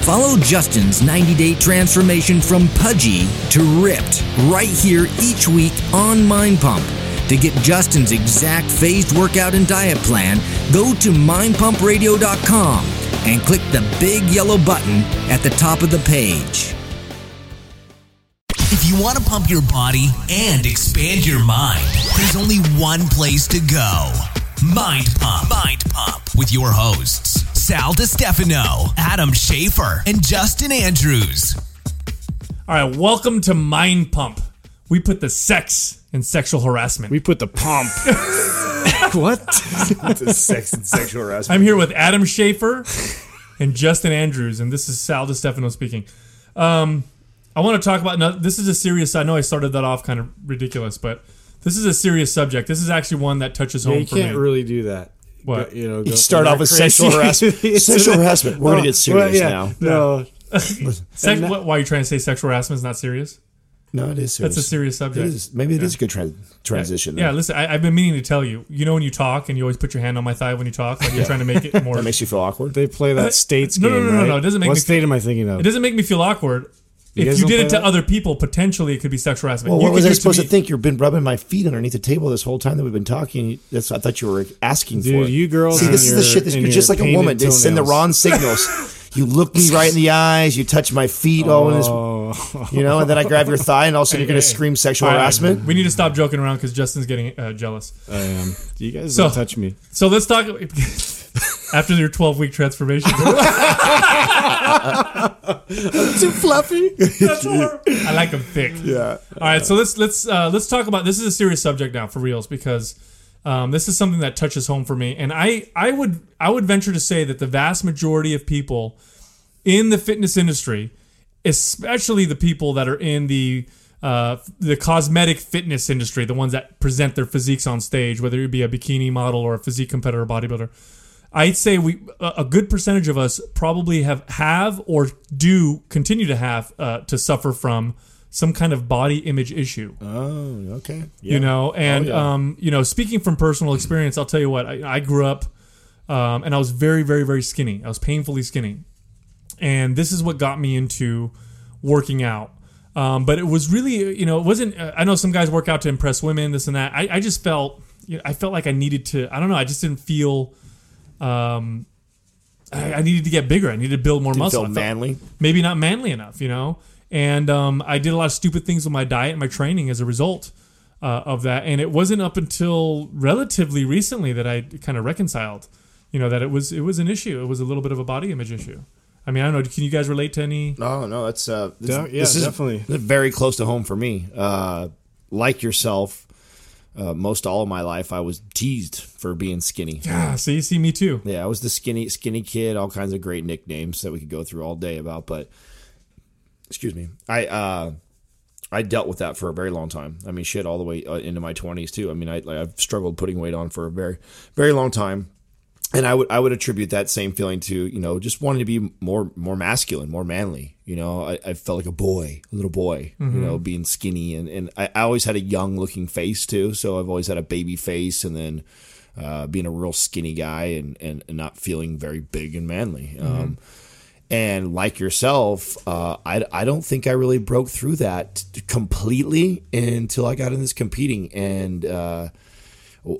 Follow Justin's 90 day transformation from pudgy to ripped right here each week on Mind Pump. To get Justin's exact phased workout and diet plan, go to mindpumpradio.com and click the big yellow button at the top of the page. If you want to pump your body and expand your mind, there's only one place to go. Mind Pump. Mind Pump with your hosts, Sal DiStefano, Adam Schafer, and Justin Andrews. All right, welcome to Mind Pump. We put the sex in sexual harassment. We put the pump. what? the sex and sexual harassment. I'm here with Adam Schafer and Justin Andrews, and this is Sal DiStefano speaking. Um, I want to talk about now. This is a serious. I know I started that off kind of ridiculous, but this is a serious subject. This is actually one that touches Yeah, home you for can't me. really do that. What? Go- You know, You start off with sexual harassment. Sexual harassment. We're gonna get serious yeah, now. No, Sex, what, why are you trying to say sexual harassment is not serious? No, it is serious. That's a serious subject. is. Maybe it is a good tran- transition. Yeah, then. listen, I, I've been meaning to tell you. You know when you talk and you always put your hand on my thigh when you talk, like you're trying to make it more. That makes you feel awkward. they play that uh, states no, game. no, no, no, right? no, it doesn't make what me- state am I thinking of? It doesn't make me feel awkward. You if you did it to that? other people, potentially it could be sexual harassment. Well, You what could was I do it to supposed to think? You've been rubbing my feet underneath the table this whole time that we've been talking. That's I thought you were asking for. Dude, it. you girls See, this is the shit. That you're just like a painted woman. They send the toenails. wrong signals. You look me right in the eyes. You touch my feet. Oh, and you know, and then I grab your thigh, and all of a sudden you're going to scream sexual All right, harassment. We need to stop joking around because Justin's getting uh, jealous. I am. You guys So- don't touch me. So let's talk. after your 12 week transformation, Too fluffy. that's horrible. I like them thick. yeah. All right, so let's let's uh, let's talk about this is a serious subject now for reals because um, this is something that touches home for me, and I I would I would venture to say that the vast majority of people in the fitness industry, especially the people that are in the uh, the cosmetic fitness industry, the ones that present their physiques on stage, whether it be a bikini model or a physique competitor or bodybuilder, I'd say we a good percentage of us probably have have or do continue to have uh, to suffer from some kind of body image issue. Oh, okay. You know, and yeah. um, you know, speaking from personal experience, I'll tell you what I, I grew up, um, and I was very, very, very skinny. I was painfully skinny, and this is what got me into working out. Um, but it was really, you know, it wasn't. Uh, I know some guys work out to impress women, this and that. I, I just felt, you know, I felt like I needed to. I don't know. I just didn't feel. Um, I, I needed to get bigger. I needed to build more Didn't muscle. feel I felt- manly. maybe not manly enough, you know. And um, I did a lot of stupid things with my diet and my training as a result uh, of that. And it wasn't up until relatively recently that I kind of reconciled, you know, that it was it was an issue. It was a little bit of a body image issue. I mean, I don't know. Can you guys relate to any? No, no, that's uh, this, De- yeah, this is definitely. very close to home for me. Uh, like yourself, uh, most all of my life I was teased for being skinny. Ah, see, see, me too. Yeah, I was the skinny skinny kid. All kinds of great nicknames that we could go through all day about. But excuse me, I uh, I dealt with that for a very long time. I mean, shit, all the way uh, into my twenties too. I mean, I I've struggled putting weight on for a very very long time. And I would I would attribute that same feeling to you know just wanting to be more more masculine, more manly. You know, I, I felt like a boy, a little boy. You know, being skinny, and and I, I always had a young looking face too. So I've always had a baby face, and then uh, being a real skinny guy and, and, and not feeling very big and manly. Um, and like yourself, uh, I, I don't think I really broke through that completely until I got in this competing. And, uh,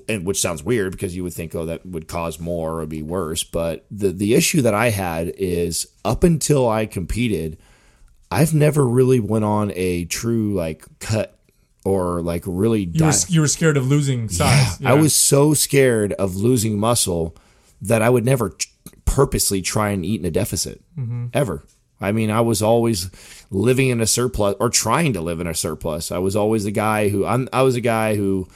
and which sounds weird because you would think, oh, that would cause more or be worse. But the, the issue that I had is up until I competed, I've never really went on a true like cut or like really You were, you were scared of losing size. I was so scared of losing muscle that I would never t- purposely try and eat in a deficit mm-hmm. ever. I mean, I was always living in a surplus or trying to live in a surplus. I was always the guy who I'm, I was a guy who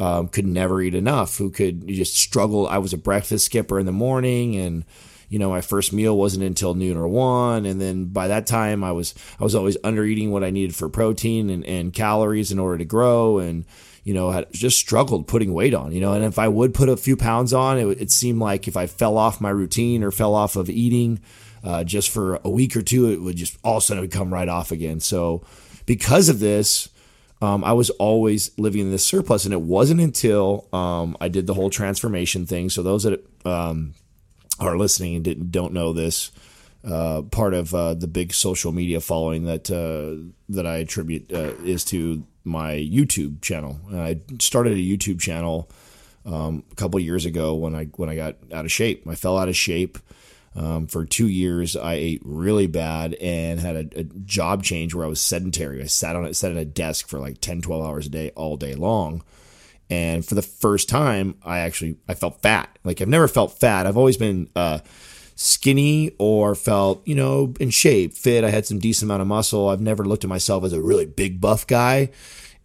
um, could never eat enough, who could just struggle. I was a breakfast skipper in the morning and you know my first meal wasn't until noon or one. And then by that time i was i was always under eating what i needed for protein and, and calories in order to grow and you know had just struggled putting weight on you know. And if i would put a few pounds on it, it seemed like if i fell off my routine or fell off of eating uh, just for a week or two it would just all of a sudden it would come right off again. So because of this um, I was always living in this surplus, and it wasn't until um, I did the whole transformation thing. So those that um, are listening and didn't, don't know this, uh, part of uh, the big social media following that uh, that I attribute uh, is to my YouTube channel. And I started a YouTube channel um, a couple years ago when I when I got out of shape. I fell out of shape. Um, for two years, I ate really bad and had a, a, job change where I was sedentary. I sat on it, sat at a desk for like 10, 12 hours a day, all day long. And for the first time, I actually I felt fat. Like I've never felt fat. I've always been uh, skinny or felt you know in shape, fit. I had some decent amount of muscle. I've never looked at myself as a really big buff guy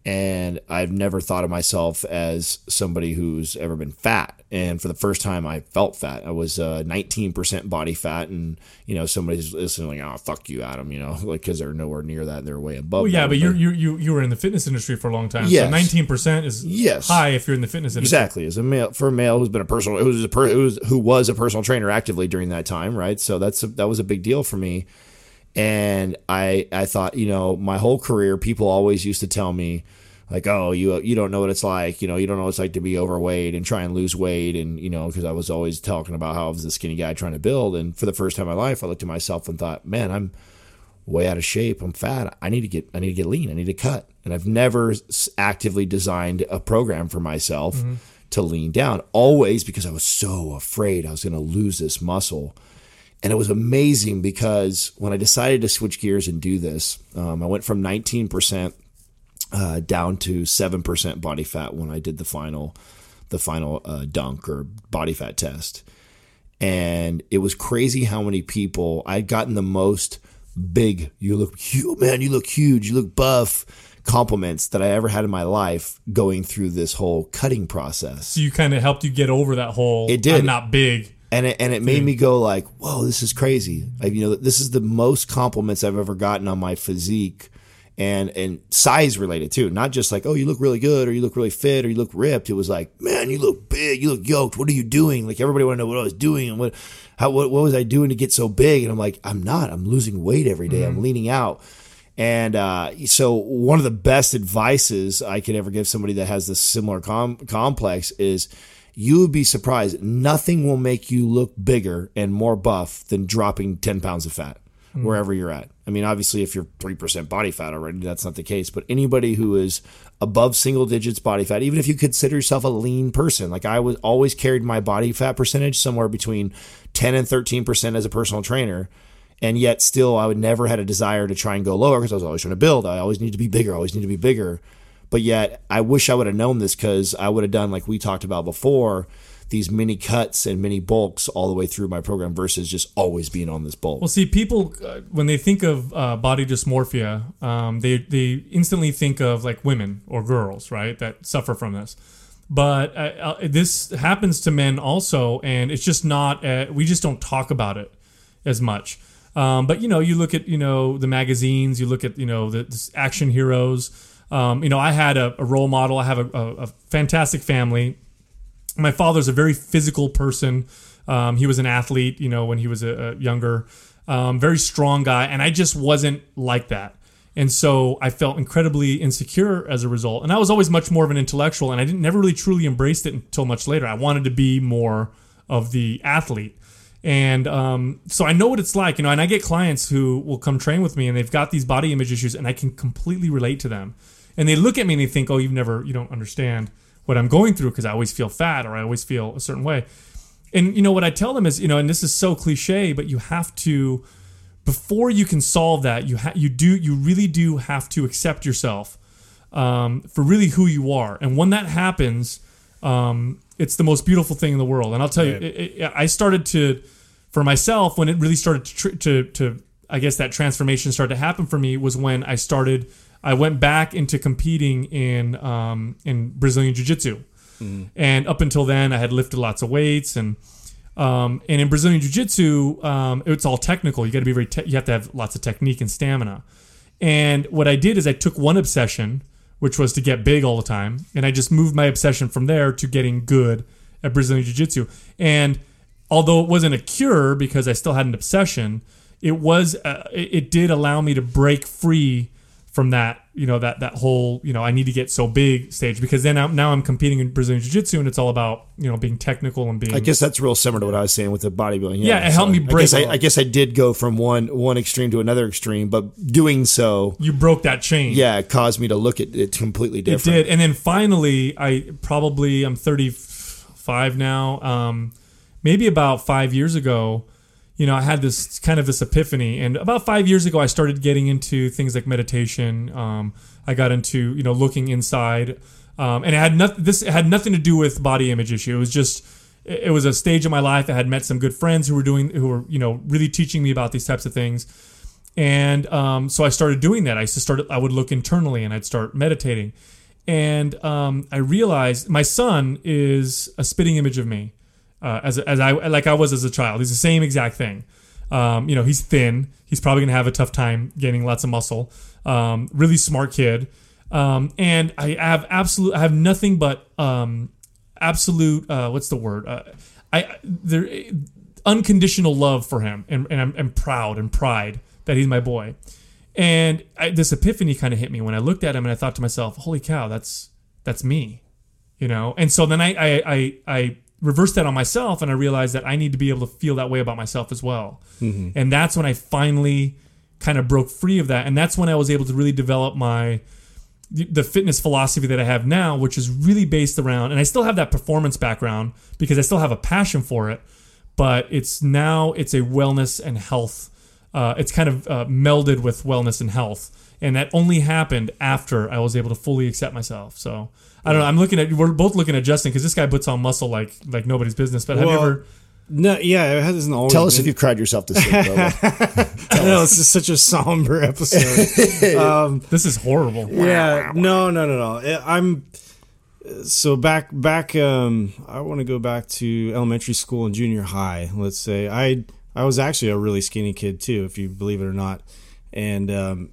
and I've never thought of myself as somebody who's ever been fat. And for the first time, I felt fat. I was uh, 19% body fat, and you know somebody's listening like, "Oh, fuck you, Adam," you know, like because they're nowhere near that; they're way above. Well, yeah, that. but you you you you were in the fitness industry for a long time. Nineteen percent is Yes. high if you're in the fitness industry. Exactly, as a male for a male who's been a personal who's a per, who's, who was a personal trainer actively during that time, right? So that's a, that was a big deal for me, and I I thought you know my whole career people always used to tell me like oh you you don't know what it's like you know you don't know what it's like to be overweight and try and lose weight. And you know because I was always talking about how I was a skinny guy trying to build. And for the first time in my life I looked at myself and thought man I'm way out of shape. I'm fat. I need to get I need to get lean. I need to cut. And I've never actively designed a program for myself mm-hmm. to lean down always because I was so afraid I was going to lose this muscle and it was amazing because when I decided to switch gears and do this um, I went from 19% uh, down to seven percent body fat when I did the final, the final uh, dunk or body fat test, and it was crazy how many people I'd gotten the most big. You look, huge, man. You look huge. You look buff. Compliments that I ever had in my life going through this whole cutting process. So you kind of helped you get over that whole. It did. I'm not big. And it, and it made me go like, "Whoa, this is crazy!" Like, you know, this is the most compliments I've ever gotten on my physique, and and size related too. Not just like, "Oh, you look really good," or "You look really fit," or "You look ripped." It was like, "Man, you look big. You look yoked. What are you doing?" Like everybody want to know what I was doing and what how what, what was I doing to get so big? And I'm like, I'm not. I'm losing weight every day. I'm leaning out. And uh, so, one of the best advices I could ever give somebody that has this similar com- complex is you would be surprised. Nothing will make you look bigger and more buff than dropping 10 pounds of fat hmm. wherever you're at. I mean, obviously, if you're 3% body fat already, that's not the case. But anybody who is above single digits body fat, even if you consider yourself a lean person, like I was always carried my body fat percentage somewhere between 10 and 13% as a personal trainer and yet still I would never had a desire to try and go lower because I was always trying to build. I always need to be bigger. I always need to be bigger. But yet I wish I would have known this because I would have done like we talked about before these mini cuts and mini bulks all the way through my program versus just always being on this bulk. Well, see, people uh, when they think of uh, body dysmorphia, um, they they instantly think of like women or girls, right, that suffer from this. But uh, uh, this happens to men also, and it's just not. Uh, we just don't talk about it as much. Um, but you know, you look at you know the magazines, you look at you know the, the action heroes. Um, you know, I had a, a role model. I have a, a, a fantastic family my father's a very physical person. Um, he was an athlete, you know, when he was a, younger, um, very strong guy, and I just wasn't like that. And so I felt incredibly insecure as a result. And I was always much more of an intellectual, and I didn't never really truly embraced it until much later. I wanted to be more of the athlete. And um, so I know what it's like, you know, and I get clients who will come train with me and they've got these body image issues, and I can completely relate to them. And they look at me and they think, oh, you've never, you don't understand what I'm going through because I always feel fat or I always feel a certain way. And you know what I tell them is, you know, and this is so cliche, but you have to before you can solve that, you ha- you do you really do have to accept yourself um, for really who you are. And when that happens, um, it's the most beautiful thing in the world. And I'll tell you, it, it, I started to for myself when it really started to, tr- to to I guess that transformation started to happen for me was when I started. I went back into competing in um, in Brazilian Jiu Jitsu, and up until then I had lifted lots of weights and um, and in Brazilian Jiu Jitsu um, it's all technical. You got to be very te- you have to have lots of technique and stamina. And what I did is I took one obsession, which was to get big all the time, and I just moved my obsession from there to getting good at Brazilian Jiu Jitsu. And although it wasn't a cure because I still had an obsession, it was uh, it did allow me to break free from that you know that that whole you know I need to get so big stage because then I'm, now I'm competing in Brazilian Jiu Jitsu and it's all about you know being technical and being I guess that's real similar to what I was saying with the bodybuilding. Yeah, it helped me I break guess I, a lot. I guess I did go from one one extreme to another extreme, but doing so, you broke that chain. yeah, it caused me to look at it completely different. It did, and then finally, I probably I'm 35 now. Um, maybe about five years ago, you know, I had this kind of this epiphany, and about five years ago, I started getting into things like meditation. Um, I got into you know looking inside, um, and it had nothing. This had nothing to do with body image issue. It was just it was a stage of my life. I had met some good friends who were doing who were you know really teaching me about these types of things and um, so I started doing that. I used to start. I would look internally and I'd start meditating, and um, I realized my son is a spitting image of me, uh, as as I like I was as a child. He's the same exact thing. Um, you know, he's thin. He's probably gonna have a tough time gaining lots of muscle. Um, really smart kid, um, and I have absolute. I have nothing but um, absolute. Uh, what's the word? Uh, I there unconditional love for him, and, and I'm, proud and pride that he's my boy. And I, this epiphany kind of hit me when I looked at him, and I thought to myself, "Holy cow, that's that's me," you know. And so then I I I, I reversed that on myself, and I realized that I need to be able to feel that way about myself as well. And that's when I finally kind of broke free of that, and that's when I was able to really develop my the fitness philosophy that I have now, which is really based around, and I still have that performance background because I still have a passion for it, but it's now it's a wellness and health. Uh, it's kind of uh, melded with wellness and health, and that only happened after I was able to fully accept myself. So I don't know. I'm looking at we're both looking at Justin because this guy puts on muscle like like nobody's business. But have you ever? No, yeah, it hasn't always. Tell us been- if you've cried yourself to sleep. Bubba. I know this is such a somber episode. This is horrible. yeah, no, no, no, no. Eh, I'm so back back. Um, I want to go back to elementary school and junior high. Let's say I I was actually a really skinny kid too, if you believe it or not, and um,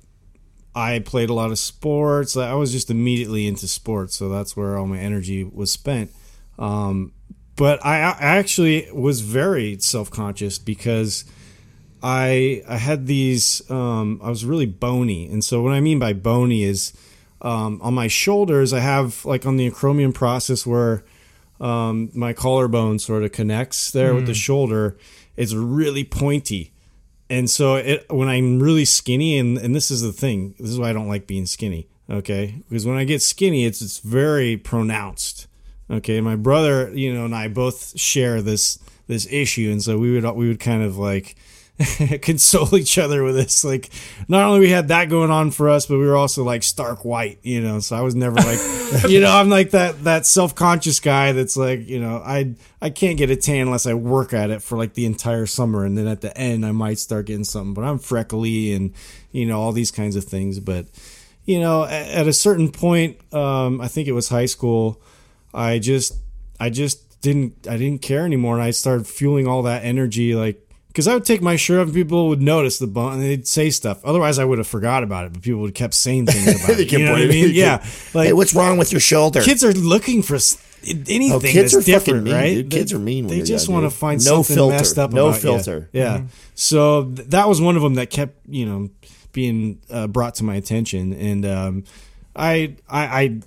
I played a lot of sports. I was just immediately into sports, so that's where all my energy was spent. Um, but I, I actually was very self conscious because I I had these um, I was really bony, and so what I mean by bony is um, on my shoulders I have like on the acromion process where um, my collarbone sort of connects there with the shoulder. It's really pointy, and so it when I'm really skinny, and and this is the thing, this is why I don't like being skinny. Okay, because when I get skinny, it's it's very pronounced. Okay, my brother, you know, and I both share this this issue, and so we would we would kind of like console each other with this. Like, not only we had that going on for us, but we were also like stark white, you know. So I was never like, you know, I'm like that that self conscious guy that's like, you know, I I can't get a tan unless I work at it for like the entire summer, and then at the end I might start getting something. But I'm freckly and you know all these kinds of things, but you know, at, at a certain point, um, I think it was high school, I just, I just didn't, I didn't care anymore, and I started fueling all that energy, like, because I would take my shirt off, and people would notice the bump, and they'd say stuff. Otherwise, I would have forgot about it, but people would kept saying things about it. You know what I mean? Yeah, like hey, what's wrong with your shoulder? kids are looking for anything Oh, kids that's are different, mean, right? dude. Kids are mean They just want to find No something filter. messed up. No about you. filter. Yeah. So th- that was one of them that kept you know being uh, brought to my attention, and um, I, I,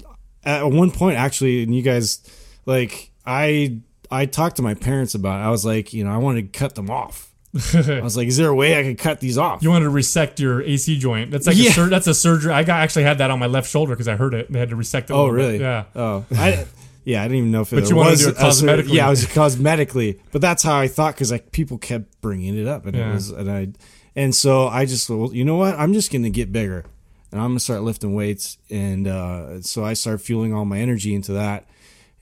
I, at one point actually, and you guys, like, I, I talked to my parents about. It. I was like, you know, I wanted to cut them off. I was like, is there a way I could cut these off? You wanted to resect your AC joint. That's like Yeah. a sur- that's a surgery. I got actually had that on my left shoulder because I heard it. They had to resect it. Oh, little bit. really? Yeah. Oh, I, yeah, I didn't even know if it But you wanted was to do it sur- cosmetically. yeah, it was cosmetically, but that's how I thought because like people kept bringing it up, and Yeah. it was, and I, and so I just, well, you know what? I'm just gonna get bigger, and I'm gonna start lifting weights, and uh, so I started fueling all my energy into that,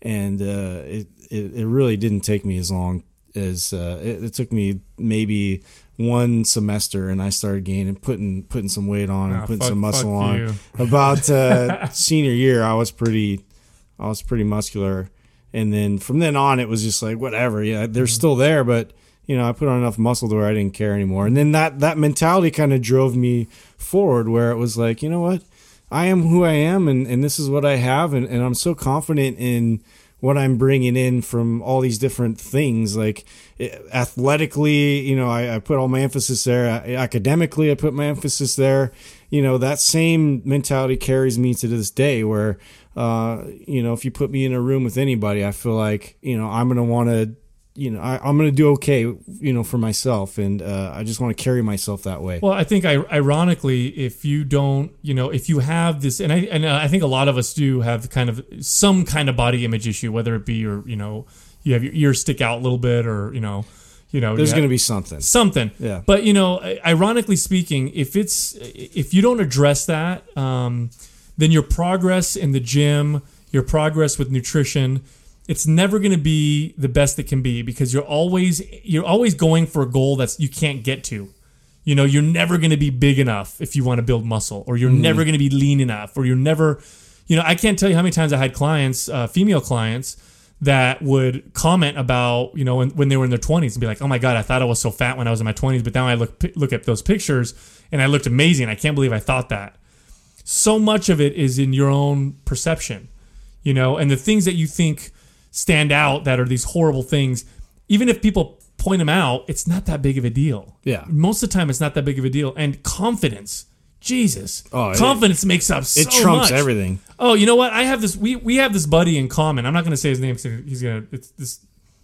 and uh, it, it it really didn't take me as long as uh, it, it took me maybe one semester, and I started gaining, putting putting some weight on, and Ah, putting fuck- some muscle on. you. About uh, senior year, I was pretty. I was pretty muscular, and then from then on, it was just like whatever. Yeah, they're still there, but you know, I put on enough muscle to where I didn't care anymore. And then that that mentality kind of drove me forward, where it was like, you know what, I am who I am, and and this is what I have, and and I'm so confident in what I'm bringing in from all these different things. Like eh, athletically, you know, I, I put all my emphasis there. Academically, I put my emphasis there. You know, that same mentality carries me to this day where, uh, you know, if you put me in a room with anybody, I feel like, you know, I'm going to want to you know, I, am going to do okay, you know, for myself, and uh, I just want to carry myself that way. Well, I think I, ironically, if you don't, you know, if you have this, and I and I think a lot of us do have kind of some kind of body image issue, whether it be your, you know, you have your ears stick out a little bit, or you know, you know, there's going to be something, something. Yeah. But you know, ironically speaking, if it's if you don't address that, um, then your progress in the gym, your progress with nutrition it's never going to be the best it can be because you're always you're always going for a goal that's you can't get to. You know you're never going to be big enough if you want to build muscle or you're mm-hmm. never going to be lean enough or you're never you know i can't tell you how many times i had clients uh, female clients that would comment about you know when, when they were in their 20s and be like oh my god i thought i was so fat when i was in my 20s but now i look look at those pictures and i looked amazing. I can't believe i thought that. So much of it is in your own perception you know and the things that you think stand out that are these horrible things, even if people point them out, it's not that big of a deal. Yeah. Most of the time, it's not that big of a deal. And confidence, Jesus, oh, confidence it, makes up so It trumps much. everything. Oh, you know what? I have this. We we have this buddy in common. I'm not going to say his name. because he's gonna. It's this.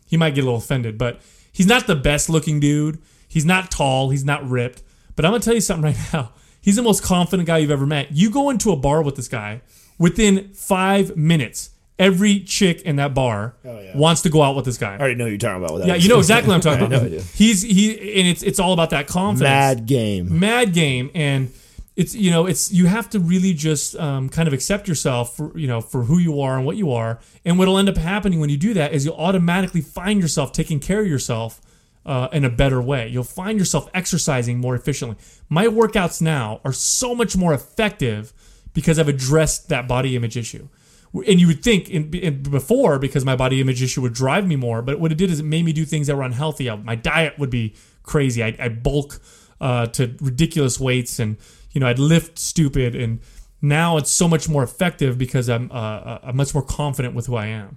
He might get a little offended, but he's not the best looking dude. He's not tall. He's not ripped. But I'm gonna tell you something right now. He's the most confident guy you've ever met. You go into a bar with this guy within five minutes every chick in that bar oh, yeah. wants to go out with this guy. I already know who you're talking about. Yeah, you know exactly what I'm talking about. He's he, and it's it's all about that confidence. Mad game. Mad game, and it's you know it's you have to really just um, kind of accept yourself for you know for who you are and what you are. And what'll end up happening when you do that is you'll automatically find yourself taking care of yourself. Uh, in a better way. You'll find yourself exercising more efficiently. My workouts now are so much more effective because I've addressed that body image issue and you would think in, in, before because my body image issue would drive me more but what it did is it made me do things that were unhealthy my diet would be crazy i'd, I'd bulk uh, to ridiculous weights and you know i'd lift stupid and now it's so much more effective because i'm, uh, uh I'm much more confident with who i am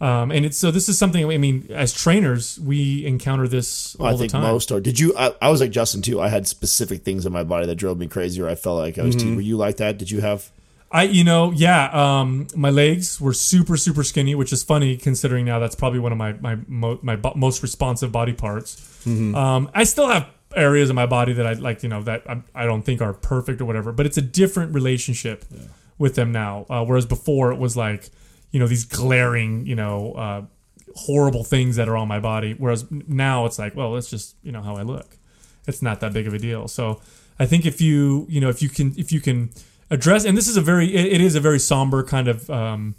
um, and it's so this is something I mean, as trainers, we encounter this well, all I think the time. Most are. Did you? I, I, was like Justin too. I had specific things in my body that drove me crazy, or I felt like I was. Mm-hmm. Too, were you like that? Did you have? I, you know, yeah, um, my legs were super, super skinny, which is funny considering now that's probably one of my my mo- my bo- most responsive body parts. Mm-hmm. Um, I still have areas of my body that I like, you know, that I, I don't think are perfect or whatever, but it's a different relationship yeah. with them now. Uh, whereas before it was like, you know, these glaring, you know, uh, horrible things that are on my body. Whereas now it's like, well, it's just you know how I look. It's not that big of a deal. So I think if you, you know, if you can, if you can address and this is a very it, it is a very somber kind of um,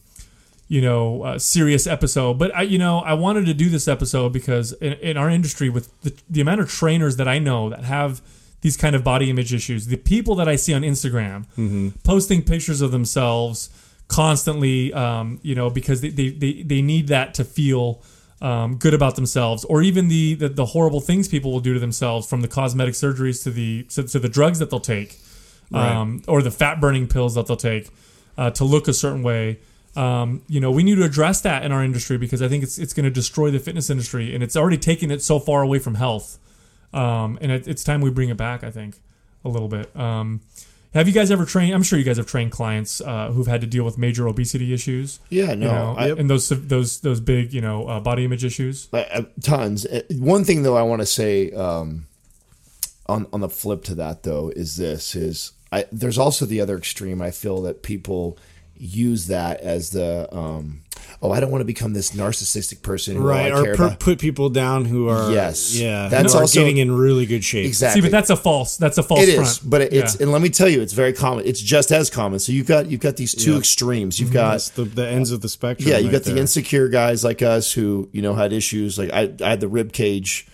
you know uh, serious episode but i you know i wanted to do this episode because in, in our industry with the, the amount of trainers that i know that have these kind of body image issues the people that i see on instagram mm-hmm. posting pictures of themselves constantly um, you know because they, they, they, they need that to feel um, good about themselves or even the, the, the horrible things people will do to themselves from the cosmetic surgeries to the to, to the drugs that they'll take right. um, or the fat burning pills that they'll take uh, to look a certain way. Um, you know, we need to address that in our industry because I think it's it's going to destroy the fitness industry, and it's already taken it so far away from health. Um, and it, it's time we bring it back. I think a little bit. Um, have you guys ever trained? I'm sure you guys have trained clients uh, who've had to deal with major obesity issues. Yeah, no, you know, I, and those those those big you know uh, body image issues. Uh, tons. Uh, one thing though, I want to say um, on on the flip to that though is this is I, there's also the other extreme. I feel that people use that as the um, oh, I don't want to become this narcissistic person, right? Or per, put people down who are yes, yeah, that's also getting in really good shape. Exactly. See, but that's a false. That's a false. It front. is, but it's yeah. and let me tell you, it's very common. It's just as common. So you've got you've got these two extremes. You've got the, the, ends of the spectrum. Yeah, you right got there. the insecure guys like us who you know had issues. Like I, I had the rib cage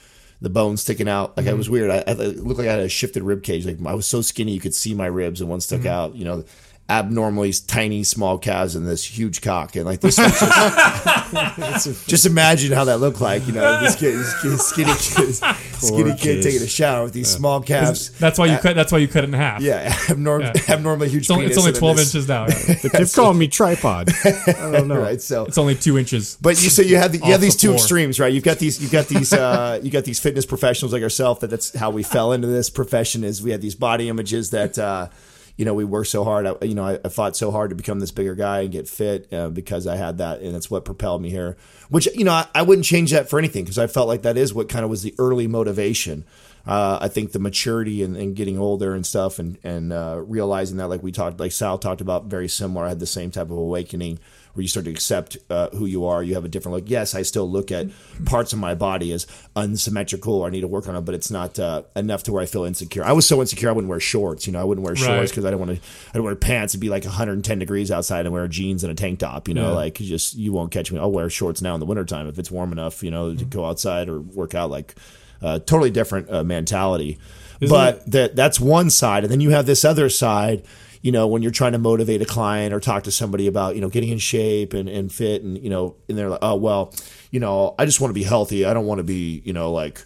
the bone sticking out. Like mm-hmm. it was weird. I, I, looked like I had a shifted rib cage. Like I was so skinny you could see my ribs and one stuck mm-hmm. out. You know, abnormally tiny small calves and this huge cock and like this just, just imagine how that looked like you know this kid, this kid skinny kid skinny kid kid. taking a shower with these small calves That's why you cut. That's why you cut it in half. yeah abnorm- Yeah. abnormally huge It's only, it's only 12 this- inches now. yeah. They kept calling me tripod. I don't know. right so It's only two inches. But you so you have the, you have these the two floor. extremes, right? You've got these you've got these uh, you got these fitness professionals like ourselves that that's how we fell into this profession is we had these body images that uh, you know we worked so hard. I, you know I, I fought so hard to become this bigger guy and get fit uh, because I had that, and it's what propelled me here. Which you know I, I wouldn't change that for anything because I felt like that is what kind of was the early motivation. Uh, I think the maturity and, and getting older and stuff and and uh, realizing that like we talked like Sal talked about very similar. I had the same type of awakening where you start to accept uh, who you are. You have a different look. Yes, I still look at parts of my body as unsymmetrical or I need to work on it, but it's not uh, enough to where I feel insecure. I was so insecure I wouldn't wear shorts. You know, I wouldn't wear shorts because I don't want to. I don't wear pants. It'd be like 110 degrees outside and wear jeans and a tank top. You know, Yeah. like you just you won't catch me. I'll wear shorts now in the wintertime if it's warm enough. You know, to go outside or work out. Like uh, totally different uh, mentality. but that that's one side, and then you have this other side. You know, when you're trying to motivate a client or talk to somebody about you know getting in shape and, and fit, and you know, and they're like, oh well, you know, I just want to be healthy. I don't want to be you know like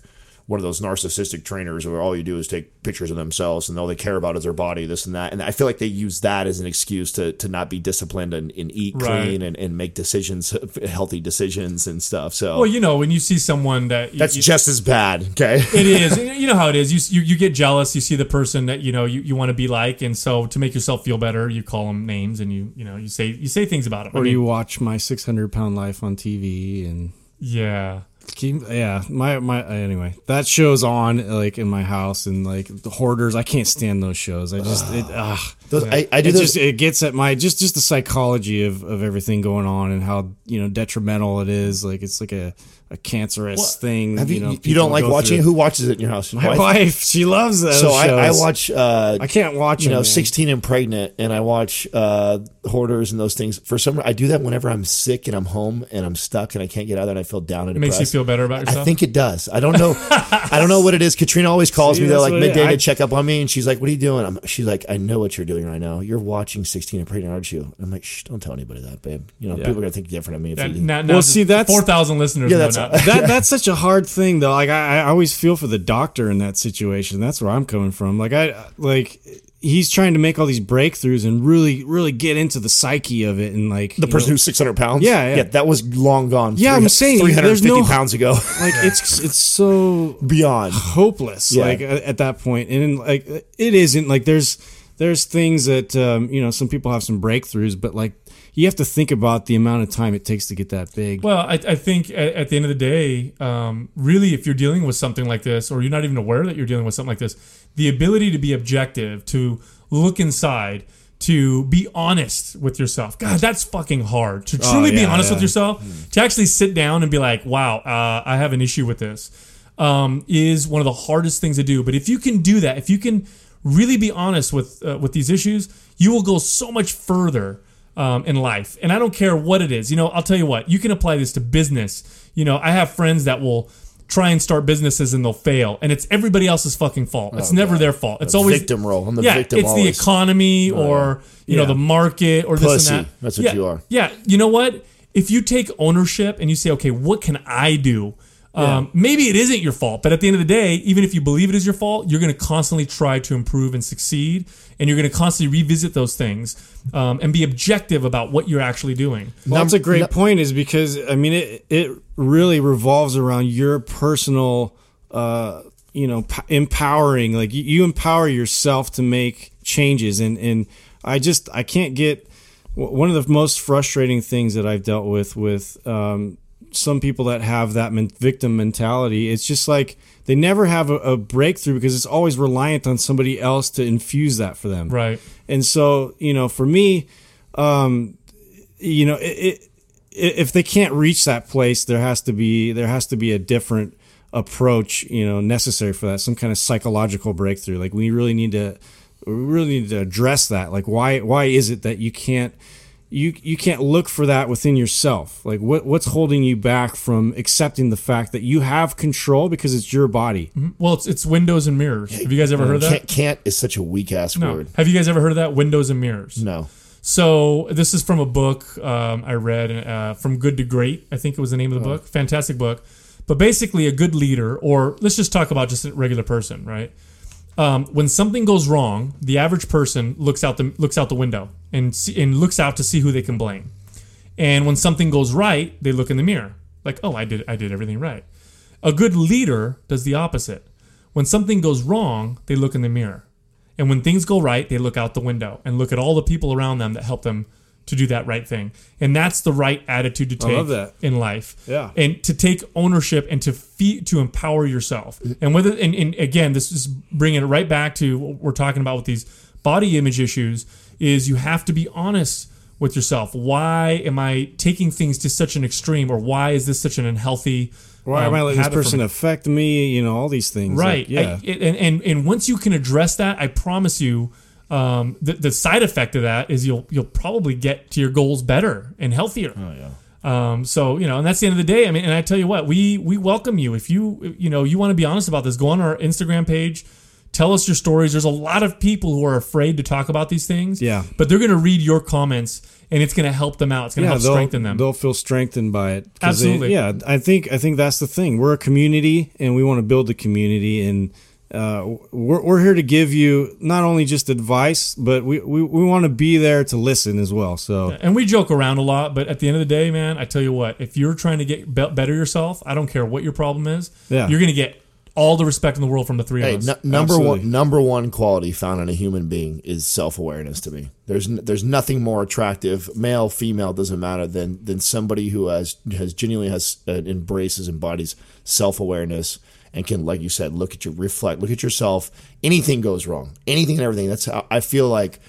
one of those narcissistic trainers where all you do is take pictures of themselves and all they care about is their body, this and that. And I feel like they use that as an excuse to, to not be disciplined and, and eat Right. clean and, and make decisions, healthy decisions and stuff. So Well, you know, when you see someone that that's you- just as bad. Okay. it is. You know how it is. You, you you get jealous. You see the person that you know you, you want to be like, and so to make yourself feel better, you call them names and you you know you say you say things about them. Or you watch my 600 pound life on TV and yeah. Keep, yeah, my my anyway. That show's on like in my house and like the hoarders. I can't stand those shows. I just it ah. Those, I, I do it those. just it gets at my just just the psychology of of everything going on and how you know detrimental it is. Like it's like a a cancerous thing. have you, know, you, don't like watching? it? through. Who watches it in your house? My Wife? wife, she loves those So I, I watch. Uh, I can't watch you them, know, man. 16 and pregnant, and I watch uh, hoarders and those things. For some, I do that whenever I'm sick and I'm home and I'm stuck and I can't get out of there and I feel down and It makes you feel better about yourself. I think it does. I don't know. I don't know what it is. Katrina always calls See, me. They're like midday I- to check up on me, and she's like, "What are you doing?" I'm, she's like, "I know what you're doing right now. You're watching 16 and pregnant, aren't you?" I'm like, "Shh, don't tell anybody that, babe. You know, people are gonna think different of me if Yeah, you now, now Well, see, that's- four thousand listeners. Yeah, that's- now. that that's such a hard thing though. Like I, I always feel for the doctor in that situation. That's where I'm coming from. Like I like he's trying to make all these breakthroughs and really really get into the psyche of it and like the person know, who's 600 pounds. Yeah, yeah. that was long gone. Yeah, I'm saying, there's 350 no- pounds ago. like it's it's so Beyond. hopeless Yeah. like at, at that point and like it isn't like there's there's things that um, you know some people have some breakthroughs but like you have to think about the amount of time it takes to get that big Well, I, I think at, at the end of the day, um, really, if you're dealing with something like this, or you're not even aware that you're dealing with something like this, the ability to be objective, to look inside, to be honest with yourself. God, that's fucking hard. To truly be yeah, honest yeah. with yourself, to actually sit down and be like, wow, uh, I have an issue with this, um, is one of the hardest things to do. But if you can do that, if you can really be honest with uh, with these issues, you will go so much further um, in life. And I don't care what it is. You know, I'll tell you what, you can apply this to business. You know, I have friends that will try and start businesses and they'll fail. And it's everybody else's fucking fault. It's never their fault. It's always victim role. I'm the yeah, victim it's the always. economy or you know the market or this and that. That's what yeah, you are. Yeah. You know what? If you take ownership and you say, okay, what can I do? Um, maybe it isn't your fault, but at the end of the day, even if you believe it is your fault, you're going to constantly try to improve and succeed, and you're going to constantly revisit those things um, and be objective about what you're actually doing. Well, that's a great point. Is because I mean it it really revolves around your personal, uh, you know, p- empowering. Like you, you empower yourself to make changes, and and I just I can't get one of the most frustrating things that I've dealt with with um, some people that have that men- victim mentality. It's just like they never have a, a breakthrough because it's always reliant on somebody else to infuse that for them. Right. And so you know, for me, um, you know, it, it, if they can't reach that place, there has to be there has to be a different approach, you know, necessary for that. Some kind of psychological breakthrough. Like we really need to, we really need to address that. Like why why is it that you can't you you can't look for that within yourself. Like what what's holding you back from accepting the fact that you have control because it's your body. Well, it's it's windows and mirrors. Have you guys ever heard of that? Can't, can't is such a weak ass No. word. Have you guys ever heard of that? Windows and mirrors. No. So this is from a book um, I read, uh, "From Good to Great." I think it was the name of the book. Fantastic book. But basically, a good leader, or let's just talk about just a regular person, right? Um, when something goes wrong, the average person looks out the looks out the window and see, and looks out to see who they can blame. And when something goes right, they look in the mirror, like, "Oh, I did I did everything right." A good leader does the opposite. When something goes wrong, they look in the mirror. And when things go right, they look out the window and look at all the people around them that help them to do that right thing. And that's the right attitude to take in life. Yeah. And to take ownership and to feed, to empower yourself. And whether and, and again, this is bringing it right back to what we're talking about with these body image issues is you have to be honest with yourself. Why am I taking things to such an extreme or why is this such an unhealthy Why um, am I letting this person affect me? You know, all these things. Right. Like, yeah. I- and, and and once you can address that, I promise you, um, the, the side effect of that is you'll you'll probably get to your goals better and healthier. Oh yeah. Um, so you know, and that's the end of the day. I mean, and I tell you what, we we welcome you if you you know you want to be honest about this. Go on our Instagram page. Tell us your stories. There's a lot of people who are afraid to talk about these things. Yeah. But they're going to read your comments, and it's going to help them out. It's going to yeah, help strengthen them. They'll feel strengthened by it. 'Cause they- Absolutely. yeah, I think I think that's the thing. We're a community, and we want to build the community, and uh, we're we're here to give you not only just advice, but we we, we want to be there to listen as well. So And we joke around a lot, but at the end of the day, man, I tell you what, if you're trying to get better yourself, I don't care what your problem is, Yeah. you're going to get all the respect in the world from the three Hey, of us. n- number Absolutely. one number one quality found in a human being is self awareness. To me, there's n- there's nothing more attractive, male, female, doesn't matter, than than somebody who has has genuinely has uh, embraces embodies self awareness and can, like you said, look at your reflect, look at yourself. Anything goes wrong, anything and everything. That's how I feel like.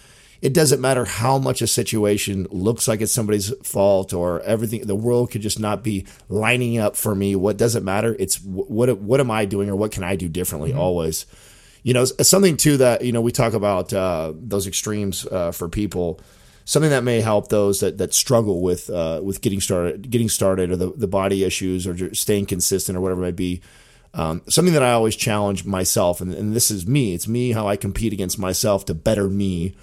It doesn't matter how much a situation looks like it's somebody's fault or everything. The world could just not be lining up for me. What doesn't matter? It's what what am I doing or what can I do differently? Always, you know, something too that you know we talk about uh, those extremes uh, for people. Something that may help those that, that struggle with uh, with getting started, getting started, or the, the body issues, or staying consistent, or whatever it might be. Um, something that I always challenge myself, and, and this is me. It's me how I compete against myself to better me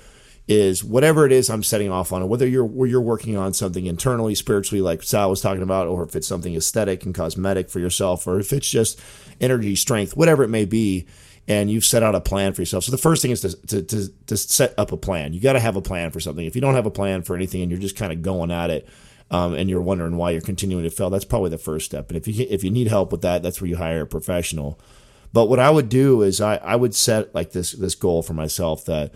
is whatever it is I'm setting off on, whether you're you're working on something internally, spiritually, like Sal was talking about, or if it's something aesthetic and cosmetic for yourself, or if it's just energy, strength, whatever it may be, and you've set out a plan for yourself. So the first thing is to to, to, to set up a plan. You got to have a plan for something. If you don't have a plan for anything and you're just kind of going at it, um, and you're wondering why you're continuing to fail, that's probably the first step. And if you if you need help with that, that's where you hire a professional. But what I would do is I, I would set like this this goal for myself that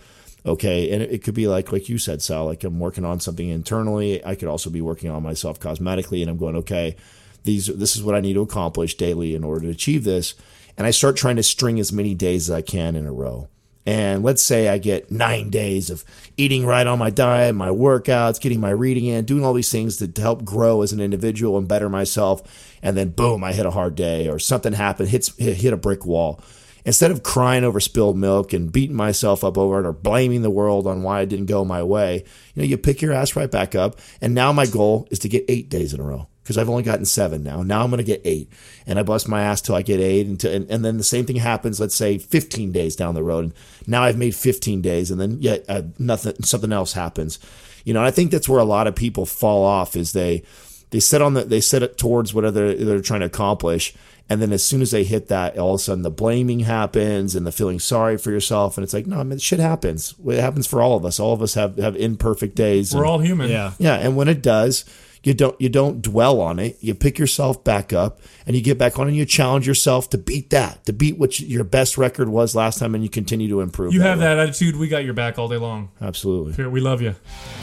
okay, and it, it could be like like you said, Sal, like I'm working on something internally. I could also be working on myself cosmetically, and I'm going okay. These this is what I need to accomplish daily in order to achieve this, and I start trying to string as many days as I can in a row. And let's say I get nine days of eating right on my diet, my workouts, getting my reading in, doing all these things to, help grow as an individual and better myself. And then boom, I hit a hard day or something happened, hits hit, hit a brick wall. Instead of crying over spilled milk and beating myself up over it or blaming the world on why it didn't go my way, you know, you pick your ass right back up. And now my goal is to get eight days in a row because I've only gotten seven now. Now I'm going to get eight, and I bust my ass till I get eight, and, to, and and then the same thing happens. Let's say 15 days down the road, and now I've made 15 days, and then yet uh, nothing, something else happens. You know, I think that's where a lot of people fall off is they they set on the they set it towards whatever they're, they're trying to accomplish. And then as soon as they hit that, all of a sudden the blaming happens and the feeling sorry for yourself. And it's like, no, I mean, shit happens. It happens for all of us. All of us have, have imperfect days. We're and- all human. yeah, yeah, and when it does, you don't you don't dwell on it. You pick yourself back up and you get back on and you challenge yourself to beat that, to beat what your best record was last time, and you continue to improve. You have way. that attitude. We got your back all day long. absolutely. Here, we love you.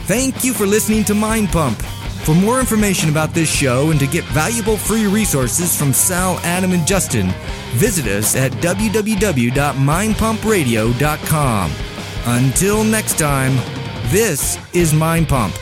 Thank you for listening to Mind Pump. For more information about this show and to get valuable free resources from Sal, Adam, and Justin, visit us at www.mindpumpradio.com. Until next time, this is Mind Pump.